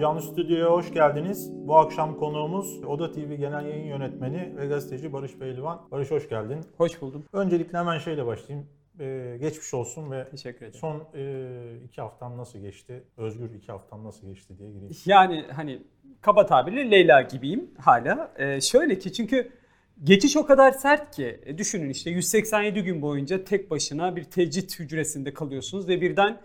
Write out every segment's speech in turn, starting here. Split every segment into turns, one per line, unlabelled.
Canlı Stüdyo'ya hoş geldiniz. Bu akşam konuğumuz Oda TV Genel Yayın Yönetmeni ve gazeteci Barış Pehlivan. Barış hoş geldin.
Hoş buldum.
Öncelikle hemen şeyle başlayayım. Ee, geçmiş olsun ve
Teşekkür ederim.
son e, iki haftam nasıl geçti? Özgür iki haftam nasıl geçti diye gireyim.
Yani hani kaba tabirle Leyla gibiyim hala. Ee, şöyle ki çünkü geçiş o kadar sert ki e, düşünün işte 187 gün boyunca tek başına bir tecrit hücresinde kalıyorsunuz ve birden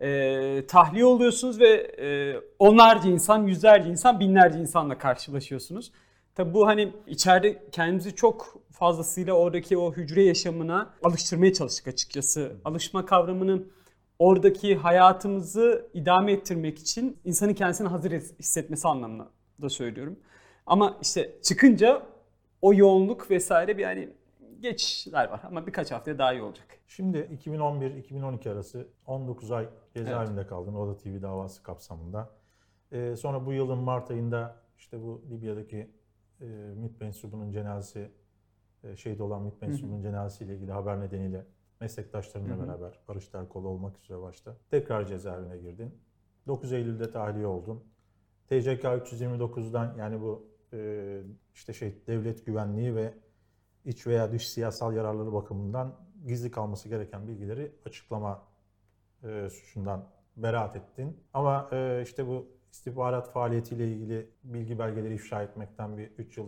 e, tahliye oluyorsunuz ve e, onlarca insan, yüzlerce insan, binlerce insanla karşılaşıyorsunuz. Tabi bu hani içeride kendimizi çok fazlasıyla oradaki o hücre yaşamına alıştırmaya çalıştık açıkçası. Alışma kavramını oradaki hayatımızı idame ettirmek için insanın kendisini hazır hissetmesi anlamında da söylüyorum. Ama işte çıkınca o yoğunluk vesaire bir hani geçişler var ama birkaç haftaya daha iyi olacak.
Şimdi 2011-2012 arası 19 ay cezaevinde evet. kaldın Oda TV davası kapsamında. Ee, sonra bu yılın Mart ayında işte bu Libya'daki e, MİT mensubunun cenazesi e, şehit olan MİT mensubunun cenazesiyle ilgili haber nedeniyle meslektaşlarınla hı hı. beraber Barış Terkol olmak üzere başta tekrar cezaevine girdin. 9 Eylül'de tahliye oldun. TCK 329'dan yani bu e, işte şey devlet güvenliği ve iç veya dış siyasal yararları bakımından gizli kalması gereken bilgileri açıklama e, suçundan beraat ettin. Ama e, işte bu istihbarat faaliyetiyle ilgili bilgi belgeleri ifşa etmekten bir 3 yıl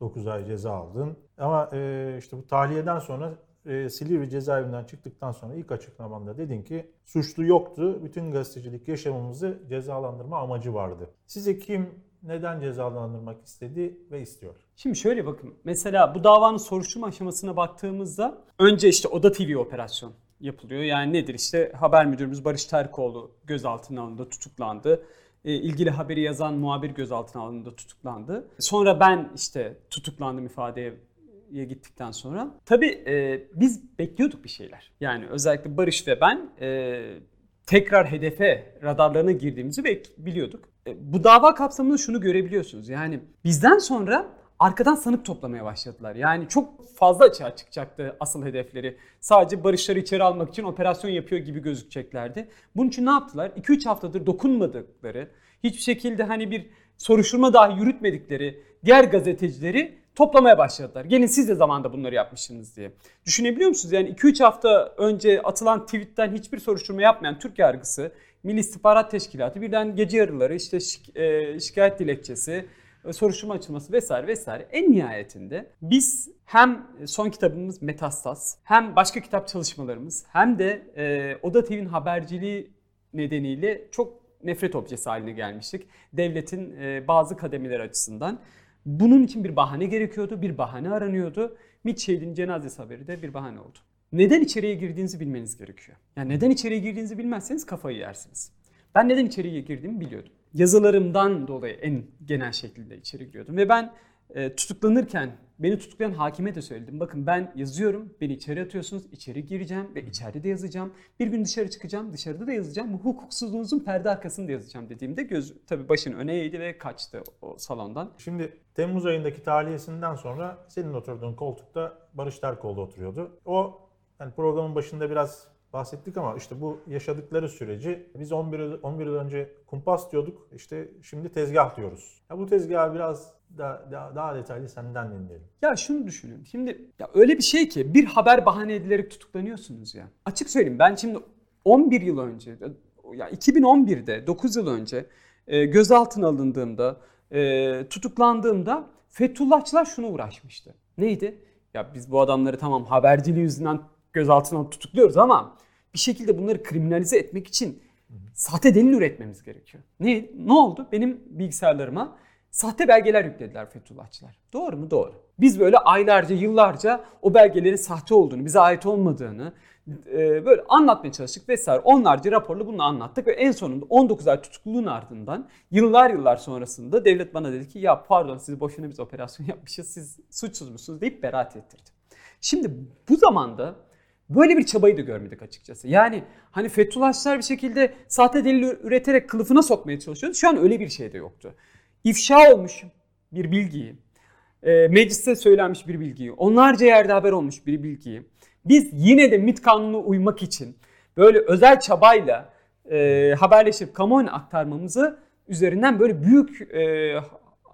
9 ay ceza aldın. Ama e, işte bu tahliyeden sonra e, Silivri cezaevinden çıktıktan sonra ilk açıklamanda dedin ki suçlu yoktu. Bütün gazetecilik yaşamımızı cezalandırma amacı vardı. Sizi kim neden cezalandırmak istedi ve istiyor?
Şimdi şöyle bakın. Mesela bu davanın soruşturma aşamasına baktığımızda önce işte Oda TV operasyon yapılıyor. Yani nedir işte haber müdürümüz Barış Terkoğlu gözaltına alındı, tutuklandı. E, ilgili haberi yazan muhabir gözaltına alındı, tutuklandı. Sonra ben işte tutuklandım ifadeye gittikten sonra. Tabii e, biz bekliyorduk bir şeyler. Yani özellikle Barış ve ben e, tekrar hedefe radarlarına girdiğimizi biliyorduk. E, bu dava kapsamında şunu görebiliyorsunuz. Yani bizden sonra arkadan sanık toplamaya başladılar. Yani çok fazla açığa çıkacaktı asıl hedefleri. Sadece barışları içeri almak için operasyon yapıyor gibi gözükeceklerdi. Bunun için ne yaptılar? 2-3 haftadır dokunmadıkları, hiçbir şekilde hani bir soruşturma dahi yürütmedikleri diğer gazetecileri toplamaya başladılar. Gelin siz de zamanda bunları yapmışsınız diye. Düşünebiliyor musunuz? Yani 2-3 hafta önce atılan tweetten hiçbir soruşturma yapmayan Türk yargısı, Milli İstihbarat Teşkilatı birden gece yarıları işte şik- e, şikayet dilekçesi, e, soruşturma açılması vesaire vesaire. En nihayetinde biz hem son kitabımız Metastas hem başka kitap çalışmalarımız hem de e, Oda TV'nin haberciliği nedeniyle çok nefret objesi haline gelmiştik. Devletin e, bazı kademeleri açısından. Bunun için bir bahane gerekiyordu, bir bahane aranıyordu. MİT şehidinin cenazesi haberi de bir bahane oldu. Neden içeriye girdiğinizi bilmeniz gerekiyor. Yani neden içeriye girdiğinizi bilmezseniz kafayı yersiniz. Ben neden içeriye girdiğimi biliyordum. Yazılarımdan dolayı en genel şekilde içeri giriyordum. Ve ben e, tutuklanırken beni tutuklayan hakime de söyledim. Bakın ben yazıyorum, beni içeri atıyorsunuz, içeri gireceğim ve içeride de yazacağım. Bir gün dışarı çıkacağım, dışarıda da yazacağım. Bu hukuksuzluğunuzun perde arkasında yazacağım dediğimde göz tabii başını öne eğdi ve kaçtı o salondan.
Şimdi Temmuz ayındaki tahliyesinden sonra senin oturduğun koltukta Barış Terkoğlu oturuyordu. O yani programın başında biraz bahsettik ama işte bu yaşadıkları süreci biz 11 yıl, 11 yıl önce kumpas diyorduk. İşte şimdi tezgah diyoruz. Ya bu tezgahı biraz daha, daha, daha detaylı senden dinleyelim.
Ya şunu düşünün. Şimdi ya öyle bir şey ki bir haber bahane edilerek tutuklanıyorsunuz ya. Açık söyleyeyim ben şimdi 11 yıl önce ya 2011'de 9 yıl önce e, gözaltına alındığımda e, tutuklandığımda Fethullahçılar şuna uğraşmıştı. Neydi? Ya biz bu adamları tamam haberciliği yüzünden gözaltına tutukluyoruz ama bir şekilde bunları kriminalize etmek için sahte delil üretmemiz gerekiyor. Ne ne oldu? Benim bilgisayarlarıma sahte belgeler yüklediler Fethullahçılar. Doğru mu? Doğru. Biz böyle aylarca, yıllarca o belgelerin sahte olduğunu, bize ait olmadığını e, böyle anlatmaya çalıştık vesaire. Onlarca raporla bunu anlattık ve en sonunda 19 ay tutukluluğun ardından yıllar yıllar sonrasında devlet bana dedi ki ya pardon siz boşuna biz operasyon yapmışız siz suçsuz musunuz deyip beraat ettirdi. Şimdi bu zamanda Böyle bir çabayı da görmedik açıkçası. Yani hani Fethullahçılar bir şekilde sahte delil üreterek kılıfına sokmaya çalışıyordu. Şu an öyle bir şey de yoktu. İfşa olmuş bir bilgiyi, e, mecliste söylenmiş bir bilgiyi, onlarca yerde haber olmuş bir bilgiyi. Biz yine de MIT kanununa uymak için böyle özel çabayla e, haberleşip kamuoyuna aktarmamızı üzerinden böyle büyük e,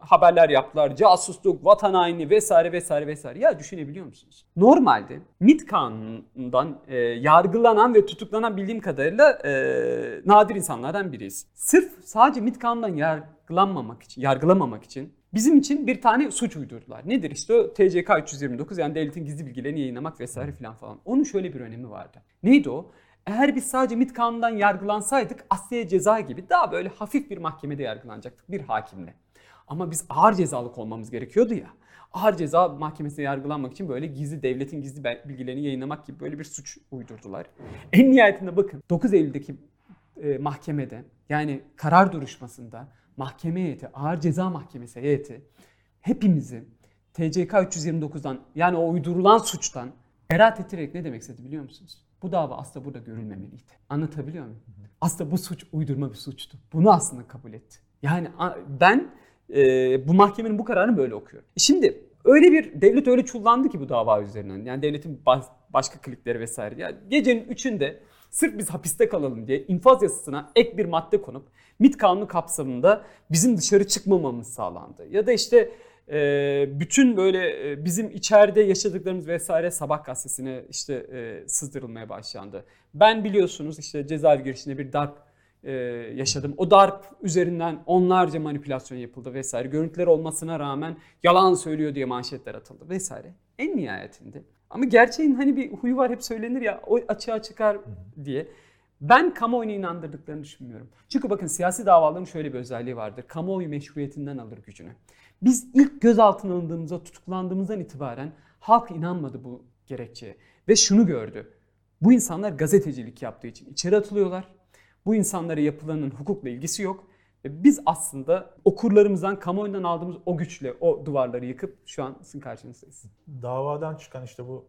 haberler yaptılar. Casusluk, vatan haini vesaire vesaire vesaire. Ya düşünebiliyor musunuz? Normalde MİT kanunundan e, yargılanan ve tutuklanan bildiğim kadarıyla e, nadir insanlardan biriyiz. Sırf sadece MİT kanunundan yargılanmamak için, yargılamamak için bizim için bir tane suç uydurdular. Nedir işte o TCK 329 yani devletin gizli bilgilerini yayınlamak vesaire filan falan. Onun şöyle bir önemi vardı. Neydi o? Eğer biz sadece MİT kanunundan yargılansaydık Asliye ceza gibi daha böyle hafif bir mahkemede yargılanacaktık bir hakimle. Ama biz ağır cezalık olmamız gerekiyordu ya. Ağır ceza mahkemesine yargılanmak için böyle gizli devletin gizli bilgilerini yayınlamak gibi böyle bir suç uydurdular. En nihayetinde bakın 9 Eylül'deki e, mahkemede yani karar duruşmasında mahkeme heyeti, ağır ceza mahkemesi heyeti hepimizi TCK 329'dan yani o uydurulan suçtan beraat ettirerek ne demek istedi biliyor musunuz? Bu dava aslında burada görülmemeliydi. Anlatabiliyor muyum? Aslında bu suç uydurma bir suçtu. Bunu aslında kabul etti. Yani ben e, bu mahkemenin bu kararını böyle okuyorum. Şimdi öyle bir devlet öyle çullandı ki bu dava üzerinden. Yani devletin baş, başka klikleri vesaire. Yani gecenin üçünde sırf biz hapiste kalalım diye infaz yasasına ek bir madde konup MİT kanunu kapsamında bizim dışarı çıkmamamız sağlandı. Ya da işte e, bütün böyle e, bizim içeride yaşadıklarımız vesaire sabah gazetesine işte e, sızdırılmaya başlandı. Ben biliyorsunuz işte cezaevi girişinde bir darp e, yaşadım. O darp üzerinden onlarca manipülasyon yapıldı vesaire. Görüntüler olmasına rağmen yalan söylüyor diye manşetler atıldı vesaire. En nihayetinde. Ama gerçeğin hani bir huyu var hep söylenir ya o açığa çıkar diye. Ben kamuoyunu inandırdıklarını düşünmüyorum. Çünkü bakın siyasi davaların şöyle bir özelliği vardır. Kamuoyu meşruiyetinden alır gücünü. Biz ilk gözaltına alındığımızda, tutuklandığımızdan itibaren halk inanmadı bu gerekçeye. Ve şunu gördü. Bu insanlar gazetecilik yaptığı için içeri atılıyorlar bu insanlara yapılanın hukukla ilgisi yok. Biz aslında okurlarımızdan, kamuoyundan aldığımız o güçle o duvarları yıkıp şu an sizin karşınızdayız.
Davadan çıkan işte bu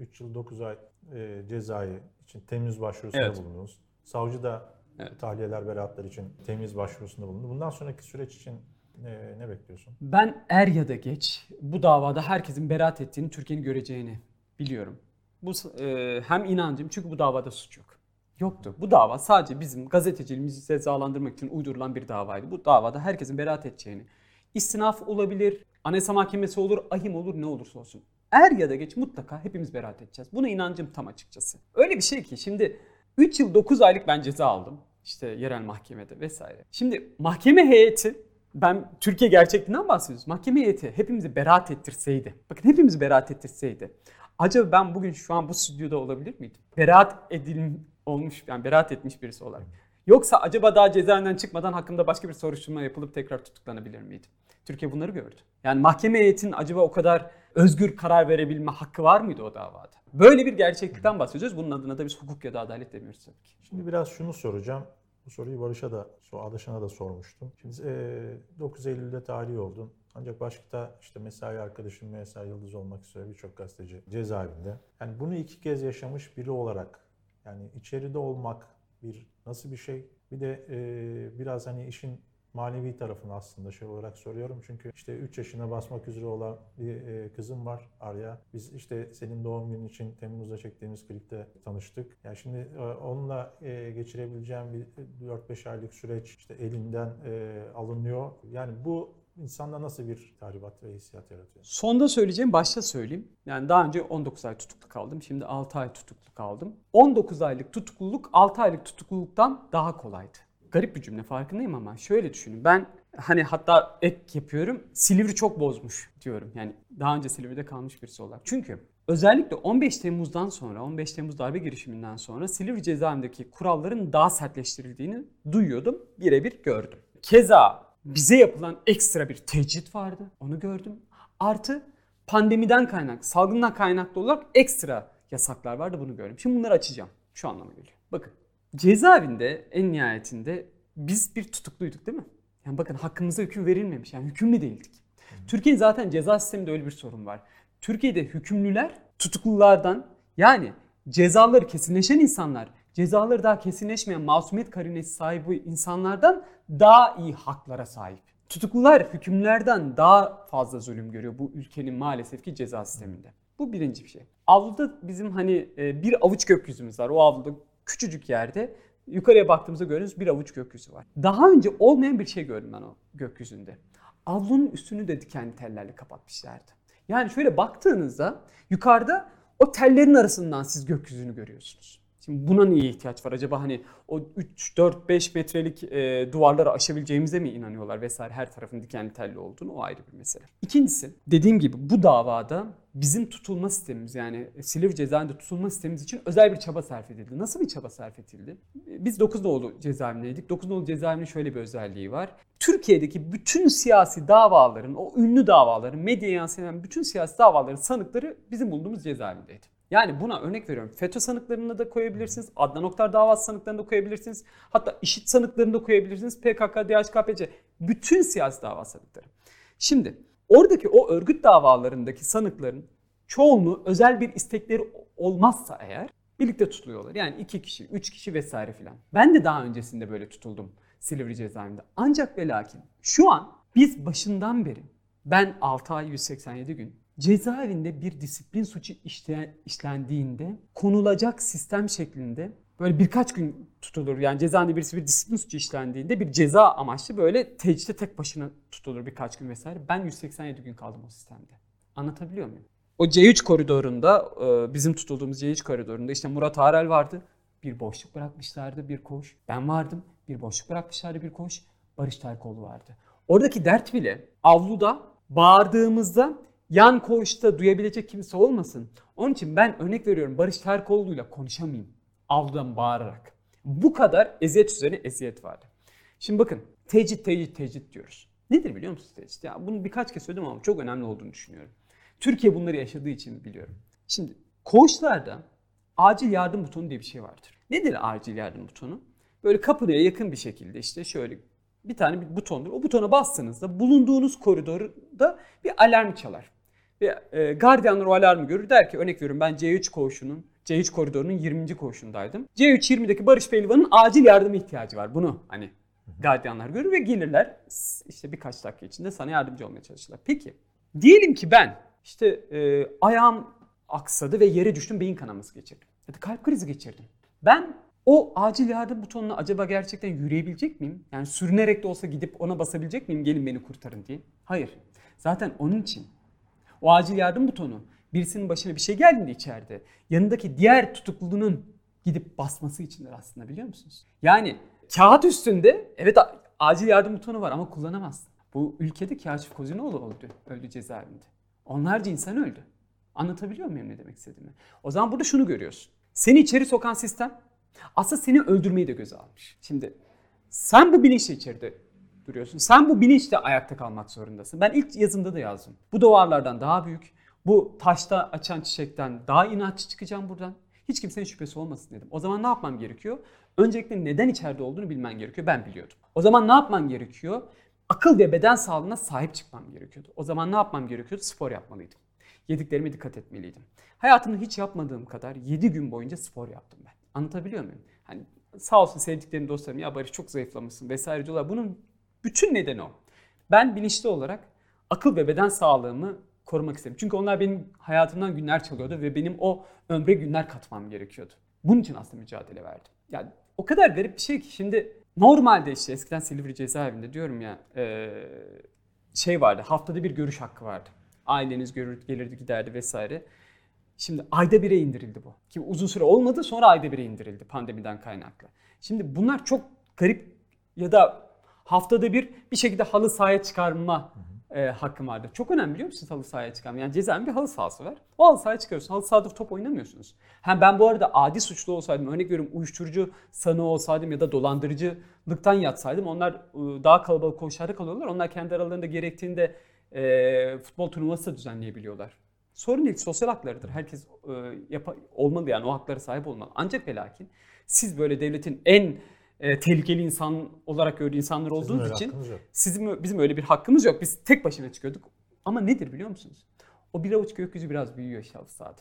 3 e, yıl 9 ay e, cezayı için temiz başvurusunda evet. bulundunuz. Savcı da evet. tahliyeler, beraatlar için temiz başvurusunda bulundu. Bundan sonraki süreç için ne, ne bekliyorsun?
Ben er ya da geç bu davada herkesin beraat ettiğini, Türkiye'nin göreceğini biliyorum. Bu e, hem inancım çünkü bu davada suç yok. Yoktu. Bu dava sadece bizim gazeteciliğimizi cezalandırmak için uydurulan bir davaydı. Bu davada herkesin beraat edeceğini, istinaf olabilir, anayasa mahkemesi olur, ahim olur ne olursa olsun. Er ya da geç mutlaka hepimiz beraat edeceğiz. Buna inancım tam açıkçası. Öyle bir şey ki şimdi 3 yıl 9 aylık ben ceza aldım. İşte yerel mahkemede vesaire. Şimdi mahkeme heyeti ben Türkiye gerçekliğinden bahsediyoruz. Mahkeme heyeti hepimizi beraat ettirseydi. Bakın hepimizi beraat ettirseydi. Acaba ben bugün şu an bu stüdyoda olabilir miydim? Beraat edilin olmuş yani beraat etmiş birisi olarak. Yoksa acaba daha cezaevinden çıkmadan hakkında başka bir soruşturma yapılıp tekrar tutuklanabilir miydi? Türkiye bunları gördü. Yani mahkeme heyetinin acaba o kadar özgür karar verebilme hakkı var mıydı o davada? Böyle bir gerçeklikten bahsediyoruz. Bunun adına da biz hukuk ya da adalet demiyoruz tabii ki.
Şimdi biraz şunu soracağım. Bu soruyu Barış'a da, Adaşan'a da sormuştum. Şimdi e, 9 Eylül'de tahliye oldun. Ancak başka işte mesai arkadaşım Mesai Yıldız olmak üzere birçok gazeteci cezaevinde. Yani bunu iki kez yaşamış biri olarak yani içeride olmak bir nasıl bir şey? Bir de e, biraz hani işin manevi tarafını aslında şey olarak soruyorum. Çünkü işte 3 yaşına basmak üzere olan bir e, kızım var Arya. Biz işte senin doğum günün için Temmuz'da çektiğimiz klipte tanıştık. Yani şimdi e, onunla e, geçirebileceğim bir 4-5 aylık süreç işte elinden e, alınıyor. Yani bu insanda nasıl bir tahribat ve hissiyat yaratıyor?
Sonda söyleyeceğim, başta söyleyeyim. Yani daha önce 19 ay tutuklu kaldım. Şimdi 6 ay tutuklu kaldım. 19 aylık tutukluluk 6 aylık tutukluluktan daha kolaydı. Garip bir cümle farkındayım ama şöyle düşünün. Ben hani hatta ek yapıyorum. Silivri çok bozmuş diyorum. Yani daha önce Silivri'de kalmış birisi olarak. Çünkü özellikle 15 Temmuz'dan sonra, 15 Temmuz darbe girişiminden sonra Silivri cezaevindeki kuralların daha sertleştirildiğini duyuyordum. Birebir gördüm. Keza bize yapılan ekstra bir tecrit vardı. Onu gördüm. Artı pandemiden kaynak, salgından kaynaklı olarak ekstra yasaklar vardı bunu gördüm. Şimdi bunları açacağım. Şu anlama geliyor. Bakın cezaevinde en nihayetinde biz bir tutukluyduk değil mi? Yani bakın hakkımıza hüküm verilmemiş. Yani hükümlü değildik. Türkiye'nin zaten ceza sisteminde öyle bir sorun var. Türkiye'de hükümlüler tutuklulardan yani cezaları kesinleşen insanlar cezaları daha kesinleşmeyen masumiyet karinesi sahibi insanlardan daha iyi haklara sahip. Tutuklular hükümlerden daha fazla zulüm görüyor bu ülkenin maalesef ki ceza sisteminde. Bu birinci bir şey. Avluda bizim hani e, bir avuç gökyüzümüz var. O avluda küçücük yerde yukarıya baktığımızda gördüğünüz bir avuç gökyüzü var. Daha önce olmayan bir şey gördüm ben o gökyüzünde. Avlunun üstünü de dikenli tellerle kapatmışlardı. Yani şöyle baktığınızda yukarıda o tellerin arasından siz gökyüzünü görüyorsunuz. Şimdi buna niye ihtiyaç var? Acaba hani o 3, 4, 5 metrelik e, duvarları aşabileceğimize mi inanıyorlar vesaire her tarafın dikenli telli olduğunu o ayrı bir mesele. İkincisi dediğim gibi bu davada bizim tutulma sistemimiz yani Silivri cezaevinde tutulma sistemimiz için özel bir çaba sarf edildi. Nasıl bir çaba sarf edildi? Biz 9 nolu cezaevindeydik. 9 nolu cezaevinin şöyle bir özelliği var. Türkiye'deki bütün siyasi davaların, o ünlü davaların, medyaya yansıyan bütün siyasi davaların sanıkları bizim bulunduğumuz cezaevindeydi. Yani buna örnek veriyorum. FETÖ sanıklarını da koyabilirsiniz. Adnan Oktar davası sanıklarını da koyabilirsiniz. Hatta IŞİD sanıklarını da koyabilirsiniz. PKK, DHKPC. Bütün siyasi dava sanıkları. Şimdi oradaki o örgüt davalarındaki sanıkların çoğunluğu özel bir istekleri olmazsa eğer birlikte tutuluyorlar. Yani iki kişi, üç kişi vesaire filan. Ben de daha öncesinde böyle tutuldum Silivri cezaevinde. Ancak ve lakin şu an biz başından beri ben 6 ay 187 gün cezaevinde bir disiplin suçu işleyen, işlendiğinde konulacak sistem şeklinde böyle birkaç gün tutulur. Yani cezaevinde birisi bir disiplin suçu işlendiğinde bir ceza amaçlı böyle tecritte tek başına tutulur birkaç gün vesaire. Ben 187 gün kaldım o sistemde. Anlatabiliyor muyum? O C3 koridorunda e, bizim tutulduğumuz C3 koridorunda işte Murat Arel vardı. Bir boşluk bırakmışlardı bir koğuş. Ben vardım. Bir boşluk bırakmışlardı bir koğuş. Barış Terkoğlu vardı. Oradaki dert bile avluda bağırdığımızda yan koğuşta duyabilecek kimse olmasın. Onun için ben örnek veriyorum Barış Terkoğlu'yla konuşamayayım. Avludan bağırarak. Bu kadar eziyet üzerine eziyet vardı. Şimdi bakın tecrit tecrit tecrit diyoruz. Nedir biliyor musunuz tecrit? Ya bunu birkaç kez söyledim ama çok önemli olduğunu düşünüyorum. Türkiye bunları yaşadığı için biliyorum. Şimdi koğuşlarda acil yardım butonu diye bir şey vardır. Nedir acil yardım butonu? Böyle kapıya yakın bir şekilde işte şöyle bir tane bir butondur. O butona bastığınızda bulunduğunuz koridorda bir alarm çalar. Ve gardiyanlar o alarmı görür der ki örnek veriyorum ben C3 koğuşunun C3 koridorunun 20. koğuşundaydım. C3 20'deki Barış Pehlivan'ın acil yardıma ihtiyacı var. Bunu hani gardiyanlar görür ve gelirler. işte birkaç dakika içinde sana yardımcı olmaya çalışırlar. Peki diyelim ki ben işte e, ayağım aksadı ve yere düştüm beyin kanaması geçirdim. Ya da kalp krizi geçirdim. Ben o acil yardım butonuna acaba gerçekten yürüyebilecek miyim? Yani sürünerek de olsa gidip ona basabilecek miyim? Gelin beni kurtarın diye. Hayır. Zaten onun için o acil yardım butonu birisinin başına bir şey geldiğinde içeride yanındaki diğer tutuklunun gidip basması içindir aslında biliyor musunuz? Yani kağıt üstünde evet acil yardım butonu var ama kullanamazsın. Bu ülkede Kaşif Kozinoğlu öldü, öldü cezaevinde. Onlarca insan öldü. Anlatabiliyor muyum ne demek istediğimi? O zaman burada şunu görüyorsun. Seni içeri sokan sistem aslında seni öldürmeyi de göze almış. Şimdi sen bu bilinçle içeride duruyorsun. Sen bu bilinçle ayakta kalmak zorundasın. Ben ilk yazımda da yazdım. Bu duvarlardan daha büyük, bu taşta açan çiçekten daha inatçı çıkacağım buradan. Hiç kimsenin şüphesi olmasın dedim. O zaman ne yapmam gerekiyor? Öncelikle neden içeride olduğunu bilmen gerekiyor. Ben biliyordum. O zaman ne yapman gerekiyor? Akıl ve beden sağlığına sahip çıkmam gerekiyordu. O zaman ne yapmam gerekiyordu? Spor yapmalıydım. Yediklerime dikkat etmeliydim. Hayatımda hiç yapmadığım kadar 7 gün boyunca spor yaptım ben. Anlatabiliyor muyum? Hani sağ olsun sevdiklerim dostlarım ya Barış çok zayıflamışsın vesaire diyorlar. Bunun bütün nedeni o. Ben bilinçli olarak akıl ve beden sağlığımı korumak istedim. Çünkü onlar benim hayatımdan günler çalıyordu ve benim o ömre günler katmam gerekiyordu. Bunun için aslında mücadele verdim. Yani o kadar garip bir şey ki şimdi normalde işte eskiden Silivri cezaevinde diyorum ya şey vardı haftada bir görüş hakkı vardı. Aileniz görür, gelirdi giderdi vesaire. Şimdi ayda bire indirildi bu. Ki uzun süre olmadı sonra ayda bire indirildi pandemiden kaynaklı. Şimdi bunlar çok garip ya da haftada bir bir şekilde halı sahaya çıkarma e, hakkım vardır. Çok önemli biliyor musunuz halı sahaya çıkarma? Yani cezaevin bir halı sahası var. O halı sahaya çıkıyorsun. Halı sahada top oynamıyorsunuz. Hem ben bu arada adi suçlu olsaydım, örnek veriyorum uyuşturucu sanığı olsaydım ya da dolandırıcılıktan yatsaydım onlar e, daha kalabalık koğuşlarda kalıyorlar. Onlar kendi aralarında gerektiğinde e, futbol turnuvası da düzenleyebiliyorlar. Sorun değil, sosyal haklarıdır. Herkes e, yap- olmalı yani o haklara sahip olmalı. Ancak ve lakin siz böyle devletin en e, tehlikeli insan olarak gördüğü insanlar olduğunuz için sizin bizim öyle bir hakkımız yok. Biz tek başına çıkıyorduk. Ama nedir biliyor musunuz? O bir avuç gökyüzü biraz büyüyor inşallah sahada.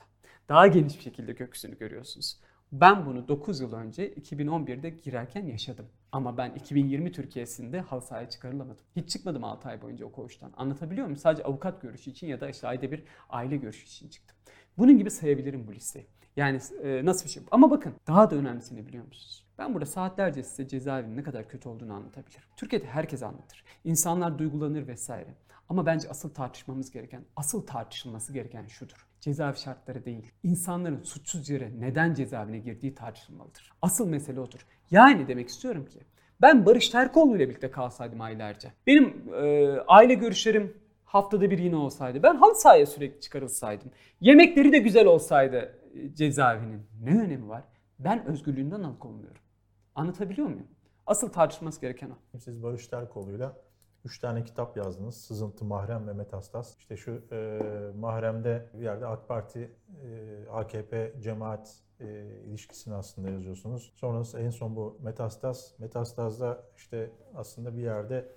Daha geniş bir şekilde gökyüzünü görüyorsunuz. Ben bunu 9 yıl önce 2011'de girerken yaşadım. Ama ben 2020 Türkiye'sinde halı sahaya çıkarılamadım. Hiç çıkmadım 6 ay boyunca o koğuştan. Anlatabiliyor muyum? Sadece avukat görüşü için ya da işte ayda bir aile görüşü için çıktım. Bunun gibi sayabilirim bu listeyi. Yani e, nasıl bir şey? Ama bakın daha da önemlisini biliyor musunuz? Ben burada saatlerce size cezaevinin ne kadar kötü olduğunu anlatabilirim. Türkiye'de herkes anlatır. İnsanlar duygulanır vesaire. Ama bence asıl tartışmamız gereken, asıl tartışılması gereken şudur. Cezaevi şartları değil. İnsanların suçsuz yere neden cezaevine girdiği tartışılmalıdır. Asıl mesele odur. Yani demek istiyorum ki ben Barış Terkoğlu ile birlikte kalsaydım aylarca. Benim e, aile görüşlerim haftada bir yine olsaydı. Ben halı sahaya sürekli çıkarılsaydım. Yemekleri de güzel olsaydı e, cezaevinin. Ne önemi var? Ben özgürlüğünden alıkonmuyorum. Anlatabiliyor muyum? Asıl tartışılması gereken o.
Siz Barış Terkoğlu'yla 3 tane kitap yazdınız. Sızıntı, Mahrem ve Metastas. İşte şu e, Mahrem'de bir yerde AK Parti, e, AKP, cemaat e, ilişkisini aslında yazıyorsunuz. Sonrası en son bu Metastas. Metastas'da işte aslında bir yerde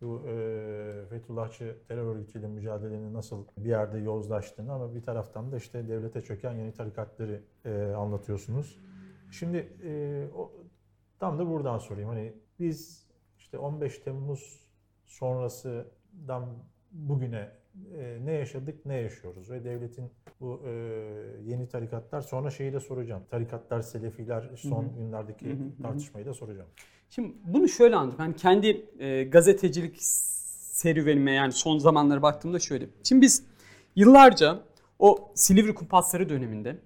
bu e, Fethullahçı terör örgütüyle mücadelenin nasıl bir yerde yozlaştığını ama bir taraftan da işte devlete çöken yeni tarikatları e, anlatıyorsunuz. Şimdi e, o, tam da buradan sorayım. Hani biz işte 15 Temmuz sonrasından bugüne e, ne yaşadık, ne yaşıyoruz ve devletin bu e, yeni tarikatlar sonra şeyi de soracağım. Tarikatlar, selefiler son
Hı hı.
günlerdeki
Hı hı,
tartışmayı da soracağım.
Şimdi bunu şöyle anladım. Ben kendi e, gazetecilik serüvenime yani son zamanlara baktığımda şöyle. Şimdi biz yıllarca o Silivri kumpasları döneminde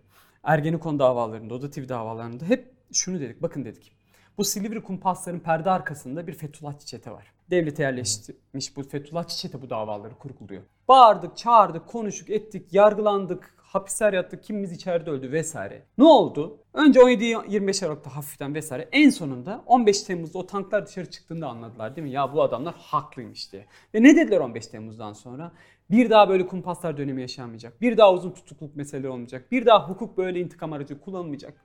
Ergenekon davalarında, Oda TV davalarında hep şunu dedik. Bakın dedik. Bu Silivri kumpasların perde arkasında bir Fethullahçı çete var. Devlete yerleşmiş bu Fethullahçı çete bu davaları kurguluyor. Bağırdık, çağırdık, konuştuk, ettik, yargılandık, hapisler yattık, kimimiz içeride öldü vesaire. Ne oldu? Önce 17-25 Aralık'ta hafiften vesaire. En sonunda 15 Temmuz'da o tanklar dışarı çıktığında anladılar değil mi? Ya bu adamlar haklıymış diye. Ve ne dediler 15 Temmuz'dan sonra? Bir daha böyle kumpaslar dönemi yaşanmayacak. Bir daha uzun tutukluk meseleleri olmayacak. Bir daha hukuk böyle intikam aracı kullanılmayacak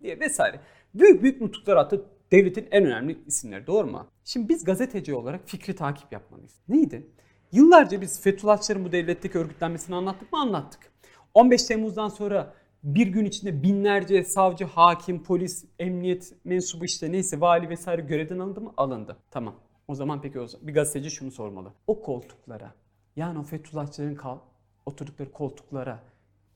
diye vesaire. Büyük büyük nutuklar attı devletin en önemli isimleri doğru mu? Şimdi biz gazeteci olarak fikri takip yapmalıyız. Neydi? Yıllarca biz Fethullahçıların bu devletteki örgütlenmesini anlattık mı? Anlattık. 15 Temmuz'dan sonra bir gün içinde binlerce savcı, hakim, polis, emniyet mensubu işte neyse vali vesaire görevden alındı mı? Alındı. Tamam. O zaman peki o zaman bir gazeteci şunu sormalı. O koltuklara yani o Fethullahçıların kal, oturdukları koltuklara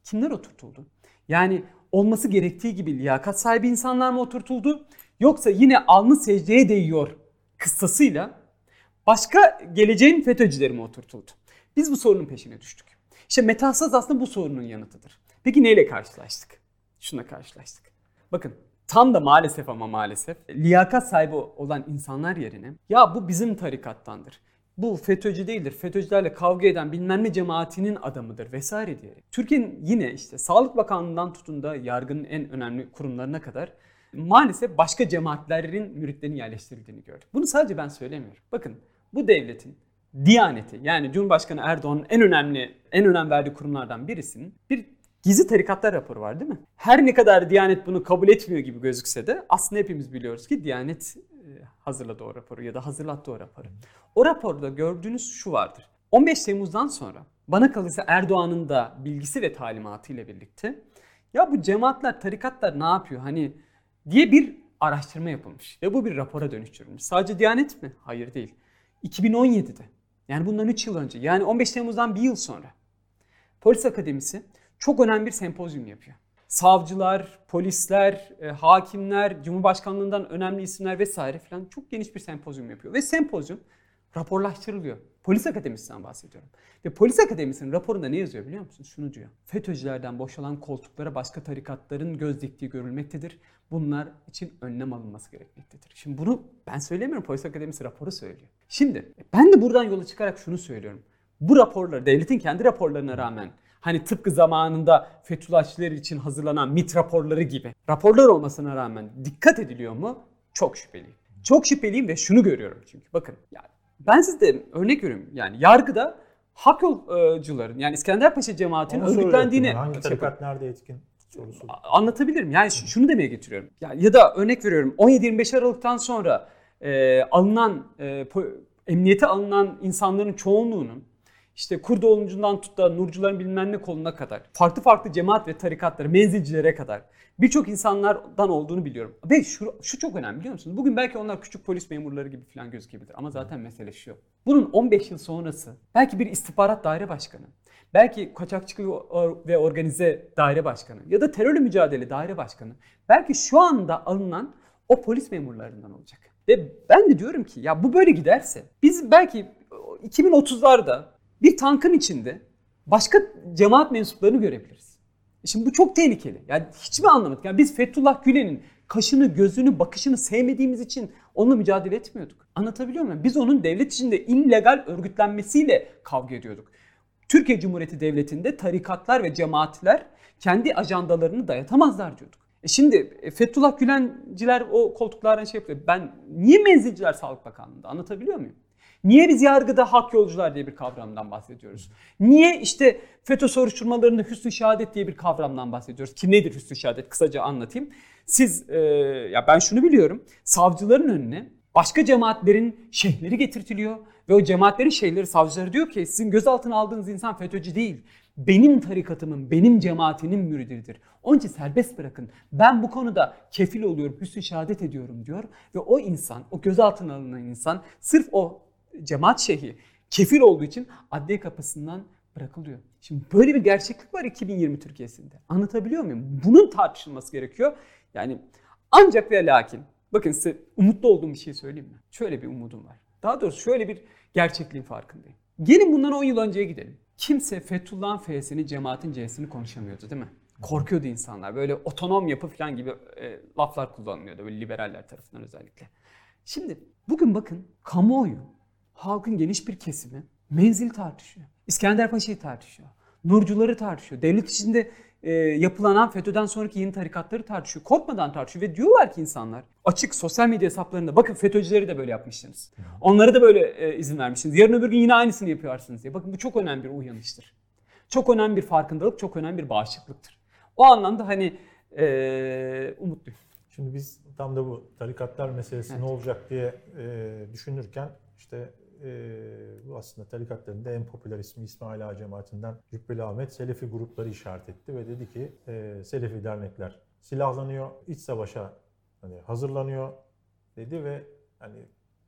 kimler oturtuldu? Yani olması gerektiği gibi liyakat sahibi insanlar mı oturtuldu? Yoksa yine alnı secdeye değiyor kıssasıyla başka geleceğin FETÖ'cüleri mi oturtuldu? Biz bu sorunun peşine düştük. İşte metasaz aslında bu sorunun yanıtıdır. Peki neyle karşılaştık? Şuna karşılaştık. Bakın tam da maalesef ama maalesef liyakat sahibi olan insanlar yerine ya bu bizim tarikattandır. Bu FETÖ'cü değildir. FETÖ'cülerle kavga eden bilmem ne cemaatinin adamıdır vesaire diyerek. Türkiye'nin yine işte Sağlık Bakanlığı'ndan tutun da yargının en önemli kurumlarına kadar maalesef başka cemaatlerin müritlerinin yerleştirildiğini gördük. Bunu sadece ben söylemiyorum. Bakın bu devletin Diyaneti yani Cumhurbaşkanı Erdoğan'ın en önemli en önem verdiği kurumlardan birisinin bir gizli tarikatlar raporu var değil mi? Her ne kadar Diyanet bunu kabul etmiyor gibi gözükse de aslında hepimiz biliyoruz ki Diyanet hazırladı o raporu ya da hazırlattı o raporu. O raporda gördüğünüz şu vardır. 15 Temmuz'dan sonra bana kalırsa Erdoğan'ın da bilgisi ve talimatı ile birlikte ya bu cemaatler, tarikatlar ne yapıyor hani diye bir araştırma yapılmış ve bu bir rapora dönüştürülmüş. Sadece Diyanet mi? Hayır değil. 2017'de yani bundan 3 yıl önce yani 15 Temmuz'dan bir yıl sonra Polis Akademisi çok önemli bir sempozyum yapıyor. Savcılar, polisler, e, hakimler, Cumhurbaşkanlığından önemli isimler vesaire filan çok geniş bir sempozyum yapıyor. Ve sempozyum raporlaştırılıyor. Polis Akademisi'nden bahsediyorum. Ve Polis Akademisi'nin raporunda ne yazıyor biliyor musunuz? Şunu diyor. FETÖ'cülerden boşalan koltuklara başka tarikatların göz diktiği görülmektedir. Bunlar için önlem alınması gerekmektedir. Şimdi bunu ben söylemiyorum. Polis Akademisi raporu söylüyor. Şimdi ben de buradan yola çıkarak şunu söylüyorum. Bu raporlar devletin kendi raporlarına rağmen hani tıpkı zamanında Fethullahçılar için hazırlanan MIT raporları gibi raporlar olmasına rağmen dikkat ediliyor mu? Çok şüpheliyim. Çok şüpheliyim ve şunu görüyorum çünkü. Bakın yani ben size örnek veriyorum. Yani yargıda hak yolcuların yani İskenderpaşa cemaatinin örgütlendiğini.
Hangi tarikat nerede etkin sorusu.
Anlatabilirim. Yani şunu demeye getiriyorum. Ya, ya da örnek veriyorum 17-25 Aralık'tan sonra e, alınan e, emniyete alınan insanların çoğunluğunun işte Kurdoğlu'ndan tut da Nurcuların bilmem ne koluna kadar farklı farklı cemaat ve tarikatları, menzilcilere kadar birçok insanlardan olduğunu biliyorum. Ve şu, şu çok önemli biliyor musunuz? Bugün belki onlar küçük polis memurları gibi falan gözükebilir ama zaten mesele şu. Bunun 15 yıl sonrası belki bir istihbarat daire başkanı, belki kaçakçılık ve organize daire başkanı ya da terörle mücadele daire başkanı belki şu anda alınan o polis memurlarından olacak. Ve ben de diyorum ki ya bu böyle giderse biz belki 2030'larda bir tankın içinde başka cemaat mensuplarını görebiliriz. Şimdi bu çok tehlikeli. Yani hiç mi anlamadık? Yani biz Fethullah Gülen'in kaşını, gözünü, bakışını sevmediğimiz için onunla mücadele etmiyorduk. Anlatabiliyor muyum? Biz onun devlet içinde illegal örgütlenmesiyle kavga ediyorduk. Türkiye Cumhuriyeti Devleti'nde tarikatlar ve cemaatler kendi ajandalarını dayatamazlar diyorduk. E şimdi e, Fethullah Gülenciler o koltuklardan şey yapıyor. Ben niye Menzilciler Sağlık Bakanlığı'nda anlatabiliyor muyum? Niye biz yargıda hak yolcular diye bir kavramdan bahsediyoruz? Niye işte FETÖ soruşturmalarında hüsnü şehadet diye bir kavramdan bahsediyoruz? Ki nedir hüsnü şehadet? Kısaca anlatayım. Siz, e, ya ben şunu biliyorum. Savcıların önüne başka cemaatlerin şeyhleri getirtiliyor. Ve o cemaatlerin şeyhleri savcıları diyor ki sizin gözaltına aldığınız insan FETÖ'cü değil. Benim tarikatımın, benim cemaatinin mürididir. Onun için serbest bırakın. Ben bu konuda kefil oluyorum, hüsnü şehadet ediyorum diyor. Ve o insan, o gözaltına alınan insan sırf o cemaat şeyhi kefil olduğu için adliye kapısından bırakılıyor. Şimdi böyle bir gerçeklik var 2020 Türkiye'sinde. Anlatabiliyor muyum? Bunun tartışılması gerekiyor. Yani ancak ve lakin bakın size umutlu olduğum bir şey söyleyeyim mi? Şöyle bir umudum var. Daha doğrusu şöyle bir gerçekliğin farkındayım. Gelin bundan 10 yıl önceye gidelim. Kimse Fethullah'ın F'sini, cemaatin C'sini konuşamıyordu değil mi? Korkuyordu insanlar. Böyle otonom yapı falan gibi e, laflar kullanılıyordu. Böyle liberaller tarafından özellikle. Şimdi bugün bakın kamuoyu, halkın geniş bir kesimi menzil tartışıyor. İskender Paşa'yı tartışıyor. Nurcuları tartışıyor. Devlet içinde e, yapılanan FETÖ'den sonraki yeni tarikatları tartışıyor. Korkmadan tartışıyor ve diyorlar ki insanlar açık sosyal medya hesaplarında bakın FETÖ'cüleri de böyle yapmışsınız. Onları da böyle e, izin vermişsiniz. Yarın öbür gün yine aynısını yapıyorsunuz diye. Bakın bu çok önemli bir uyanıştır. Çok önemli bir farkındalık, çok önemli bir bağışıklıktır. O anlamda hani e, umutluyum.
Şimdi biz tam da bu tarikatlar meselesi
Evet.
ne olacak diye e, düşünürken işte bu aslında tarikatların da en popüler ismi İsmail Ağa cemaatinden Cübbeli Ahmet Selefi grupları işaret etti ve dedi ki e, Selefi dernekler silahlanıyor, iç savaşa hani hazırlanıyor dedi ve hani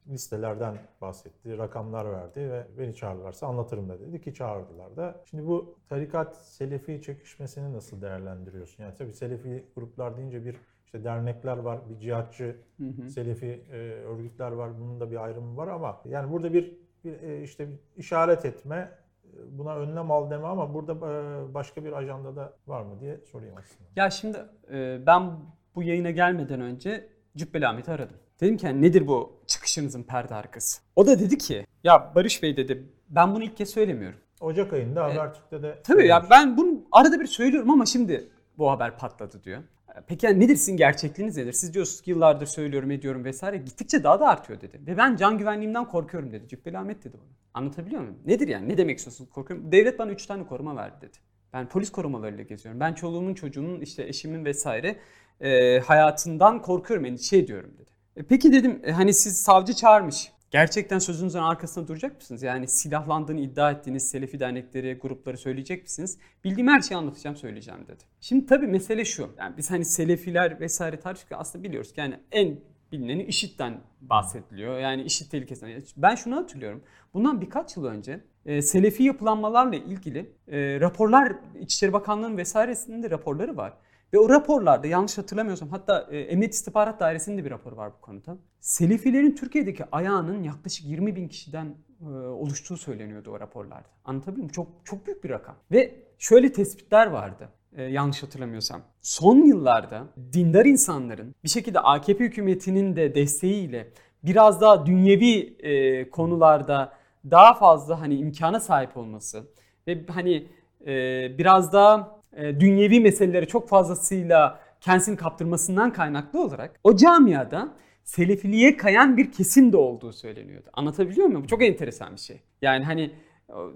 listelerden bahsetti, rakamlar verdi ve beni çağırırlarsa anlatırım da dedi ki çağırdılar da. Şimdi bu tarikat Selefi çekişmesini nasıl değerlendiriyorsun? Yani tabii Selefi gruplar deyince bir işte dernekler var, bir cihatçı
Hı hı.
Selefi e, örgütler var. Bunun da bir ayrımı var ama yani burada bir, bir e, işte bir işaret etme, e, buna önlem al deme ama burada e, başka bir ajanda da var mı diye sorayım aslında.
Ya şimdi e, ben bu yayına gelmeden önce Cübbeli Ahmet'i aradım. Dedim ki "Yani nedir bu çıkışınızın perde arkası? O da dedi ki ya Barış Bey dedi ben bunu ilk kez söylemiyorum.
Ocak ayında Habertürk'te de
Tabii ya ben bunu arada bir söylüyorum ama şimdi bu haber patladı diyor. Peki yani nedir sizin gerçekliğiniz nedir? Siz diyorsunuz ki yıllardır söylüyorum ediyorum vesaire. Gittikçe daha da artıyor dedi. Ve ben can güvenliğimden korkuyorum dedi. Cübbeli Ahmet dedi bunu. Anlatabiliyor muyum? Nedir yani? Ne demek istiyorsunuz? Korkuyorum. Devlet bana 3 tane koruma verdi dedi. Ben polis korumalarıyla geziyorum. Ben çoluğumun çocuğumun işte eşimin vesaire e, hayatından korkuyorum endişe ediyorum dedi. E, peki dedim e, hani siz savcı çağırmış. Gerçekten sözünüzün arkasında duracak mısınız? Yani silahlandığını iddia ettiğiniz Selefi dernekleri, grupları söyleyecek misiniz? Bildiğim her şeyi anlatacağım, söyleyeceğim dedi. Şimdi tabii mesele şu. Yani biz hani Selefiler vesaire tartışırken aslında biliyoruz ki yani en bilineni IŞİD'den bahsediliyor. Yani IŞİD tehlikesinden. Ben şunu hatırlıyorum. Bundan birkaç yıl önce e, Selefi yapılanmalarla ilgili e, raporlar, İçişleri Bakanlığı'nın vesairesinin de raporları var. Ve o raporlarda yanlış hatırlamıyorsam hatta e, Emniyet İstihbarat Dairesi'nin de bir raporu var bu konuda. Selefilerin Türkiye'deki ayağının yaklaşık 20 bin kişiden e, oluştuğu söyleniyordu o raporlarda. Anlatabiliyor muyum? Çok, çok büyük bir rakam. Ve şöyle tespitler vardı e, yanlış hatırlamıyorsam. Son yıllarda dindar insanların bir şekilde AKP hükümetinin de desteğiyle biraz daha dünyevi e, konularda daha fazla hani imkana sahip olması ve hani e, biraz daha e, dünyevi meselelere çok fazlasıyla kendisini kaptırmasından kaynaklı olarak o camiada selefiliğe kayan bir kesim de olduğu söyleniyordu. Anlatabiliyor muyum? Bu çok enteresan bir şey. Yani hani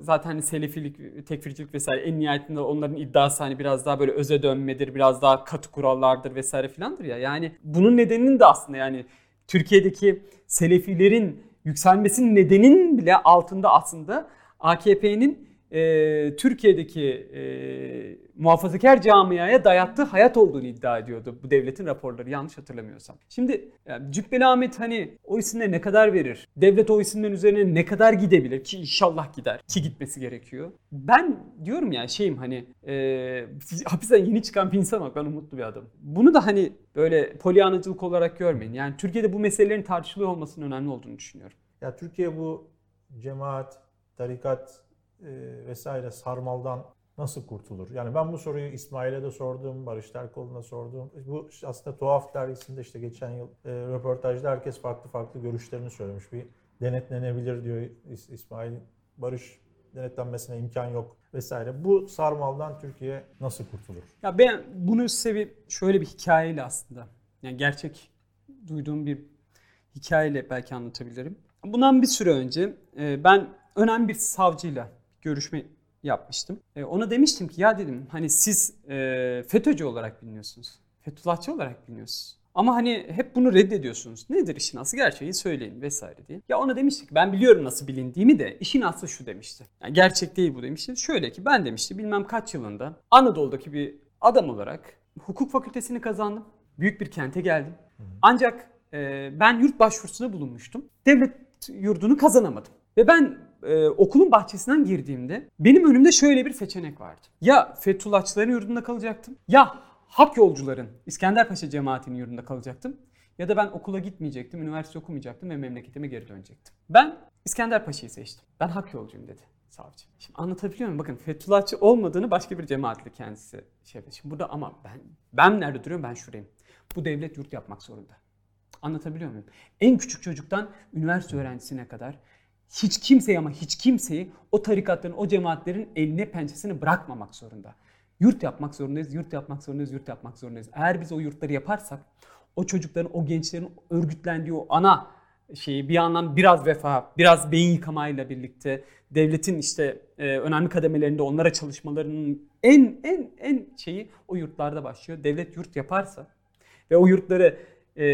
zaten hani selefilik, tekfircilik vesaire en nihayetinde onların iddiası hani biraz daha böyle öze dönmedir, biraz daha katı kurallardır vesaire filandır ya. Yani bunun nedeninin de aslında yani Türkiye'deki selefilerin yükselmesinin nedeninin bile altında aslında AKP'nin e, Türkiye'deki e, muhafazakar camiaya dayattığı hayat olduğunu iddia ediyordu bu devletin raporları yanlış hatırlamıyorsam. Şimdi yani Cübbeli Ahmet hani o isimle ne kadar verir? Devlet o isimlerin üzerine ne kadar gidebilir ki inşallah gider ki gitmesi gerekiyor. Ben diyorum ya şeyim hani e, hapisten yeni çıkan bir insan olarak ben umutlu bir adamım. Bunu da hani böyle polyanacılık olarak görmeyin. Yani Türkiye'de bu meselelerin tartışılıyor olmasının önemli olduğunu düşünüyorum.
Ya Türkiye bu cemaat, tarikat e, vesaire sarmaldan nasıl kurtulur? Yani ben bu soruyu İsmail'e de sordum, Barış Terkoğlu'na sordum. Bu aslında Tuhaf dergisinde işte geçen yıl e, röportajda herkes farklı farklı görüşlerini söylemiş. Bir denetlenebilir diyor İs- İsmail. Barış denetlenmesine imkan yok vesaire. Bu sarmaldan Türkiye nasıl kurtulur?
Ya ben bunu size bir şöyle bir hikayeyle aslında yani gerçek duyduğum bir hikayeyle belki anlatabilirim. Bundan bir süre önce e, ben önemli bir savcıyla görüşme yapmıştım. E, Ona demiştim ki ya dedim hani siz e, FETÖ'cü olarak biliniyorsunuz. Fethullahçı olarak biliniyorsunuz. Ama hani hep bunu reddediyorsunuz. Nedir işin aslı gerçeği söyleyin vesaire diye. Ya ona demiştik ben biliyorum nasıl bilindiğimi de işin aslı şu demişti. Yani gerçek değil bu demişti. Şöyle ki ben demişti bilmem kaç yılında Anadolu'daki bir adam olarak hukuk fakültesini kazandım. Büyük bir kente geldim. Ancak e, ben yurt başvurusuna bulunmuştum. Devlet yurdunu kazanamadım. Ve ben e, okulun bahçesinden girdiğimde benim önümde şöyle bir seçenek vardı. Ya Fethullahçıların yurdunda kalacaktım ya hak yolcuların İskenderpaşa cemaatinin yurdunda kalacaktım. Ya da ben okula gitmeyecektim, üniversite okumayacaktım ve memleketime geri dönecektim. Ben İskenderpaşa'yı seçtim. Ben hak yolcuyum dedi savcı. Şimdi anlatabiliyor muyum? Bakın Fethullahçı olmadığını başka bir cemaatle kendisi şey yapıyor. Şimdi burada ama ben ben nerede duruyorum? Ben şuradayım. Bu devlet yurt yapmak zorunda. Anlatabiliyor muyum? En küçük çocuktan üniversite öğrencisine kadar hiç kimseyi ama hiç kimseyi o tarikatların, o cemaatlerin eline pençesini bırakmamak zorunda. Yurt yapmak zorundayız, yurt yapmak zorundayız, yurt yapmak zorundayız. Eğer biz o yurtları yaparsak o çocukların, o gençlerin örgütlendiği o ana şeyi bir yandan biraz vefa, biraz beyin yıkamayla birlikte devletin işte e, önemli kademelerinde onlara çalışmalarının en en en şeyi o yurtlarda başlıyor. Devlet yurt yaparsa ve o yurtları e,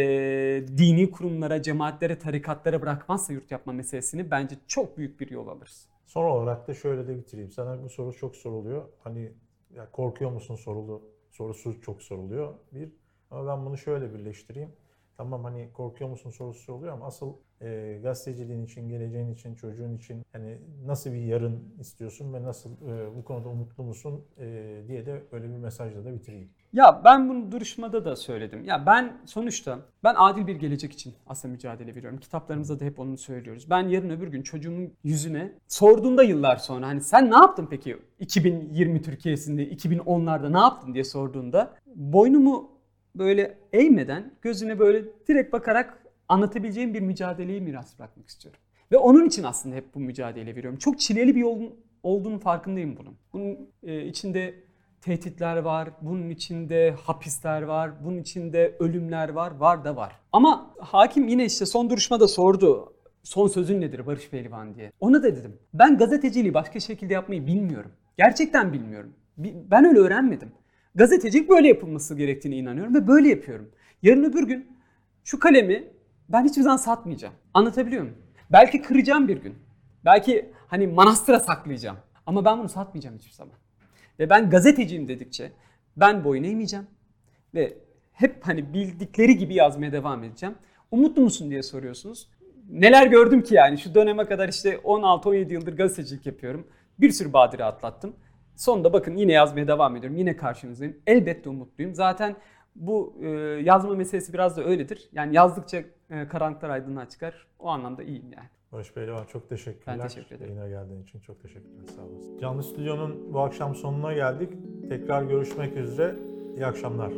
dini kurumlara, cemaatlere, tarikatlara bırakmazsa yurt yapma meselesini bence çok büyük bir yol alırız.
Son olarak da şöyle de bitireyim. Sana bu soru çok soruluyor. Hani ya korkuyor musun sorulu sorusu çok soruluyor. Bir ama ben bunu şöyle birleştireyim. Tamam hani korkuyor musun sorusu soruluyor ama asıl e, gazeteciliğin için, geleceğin için, çocuğun için hani nasıl bir yarın istiyorsun ve nasıl e, bu konuda umutlu musun e, diye de böyle bir mesajla da bitireyim.
Ya ben bunu duruşmada da söyledim. Ya ben sonuçta ben adil bir gelecek için aslında mücadele veriyorum. Kitaplarımızda da hep onu söylüyoruz. Ben yarın öbür gün çocuğumun yüzüne sorduğunda yıllar sonra hani sen ne yaptın peki 2020 Türkiye'sinde 2010'larda ne yaptın diye sorduğunda boynumu böyle eğmeden gözüne böyle direkt bakarak anlatabileceğim bir mücadeleyi miras bırakmak istiyorum. Ve onun için aslında hep bu mücadele veriyorum. Çok çileli bir yolun olduğunu farkındayım bunun. Bunun e, içinde tehditler var, bunun içinde hapisler var, bunun içinde ölümler var, var da var. Ama hakim yine işte son duruşmada sordu. Son sözün nedir Barış Pehlivan diye. Ona da dedim. Ben gazeteciliği başka şekilde yapmayı bilmiyorum. Gerçekten bilmiyorum. Bi- Ben öyle öğrenmedim. Gazetecilik böyle yapılması gerektiğine inanıyorum ve böyle yapıyorum. Yarın öbür gün şu kalemi ben hiçbir zaman satmayacağım. Anlatabiliyor muyum? Belki kıracağım bir gün. Belki hani manastıra saklayacağım. Ama ben bunu satmayacağım hiçbir zaman. Ve ben gazeteciyim dedikçe ben boyun eğmeyeceğim. Ve hep hani bildikleri gibi yazmaya devam edeceğim. Umutlu musun diye soruyorsunuz. Neler gördüm ki yani şu döneme kadar işte 16-17 yıldır gazetecilik yapıyorum. Bir sürü badire atlattım. Sonunda bakın yine yazmaya devam ediyorum. Yine karşınızdayım. Elbette umutluyum. Zaten bu e, yazma meselesi biraz da öyledir. Yani yazdıkça e, karanlıklar aydınlığa çıkar. O anlamda iyiyim yani.
Barış Pehlivan çok teşekkürler.
Ben teşekkür ederim.
Yayına geldiğin için çok teşekkürler. Sağ olasın. Canlı Stüdyo'nun bu akşam sonuna geldik. Tekrar görüşmek üzere. İyi akşamlar.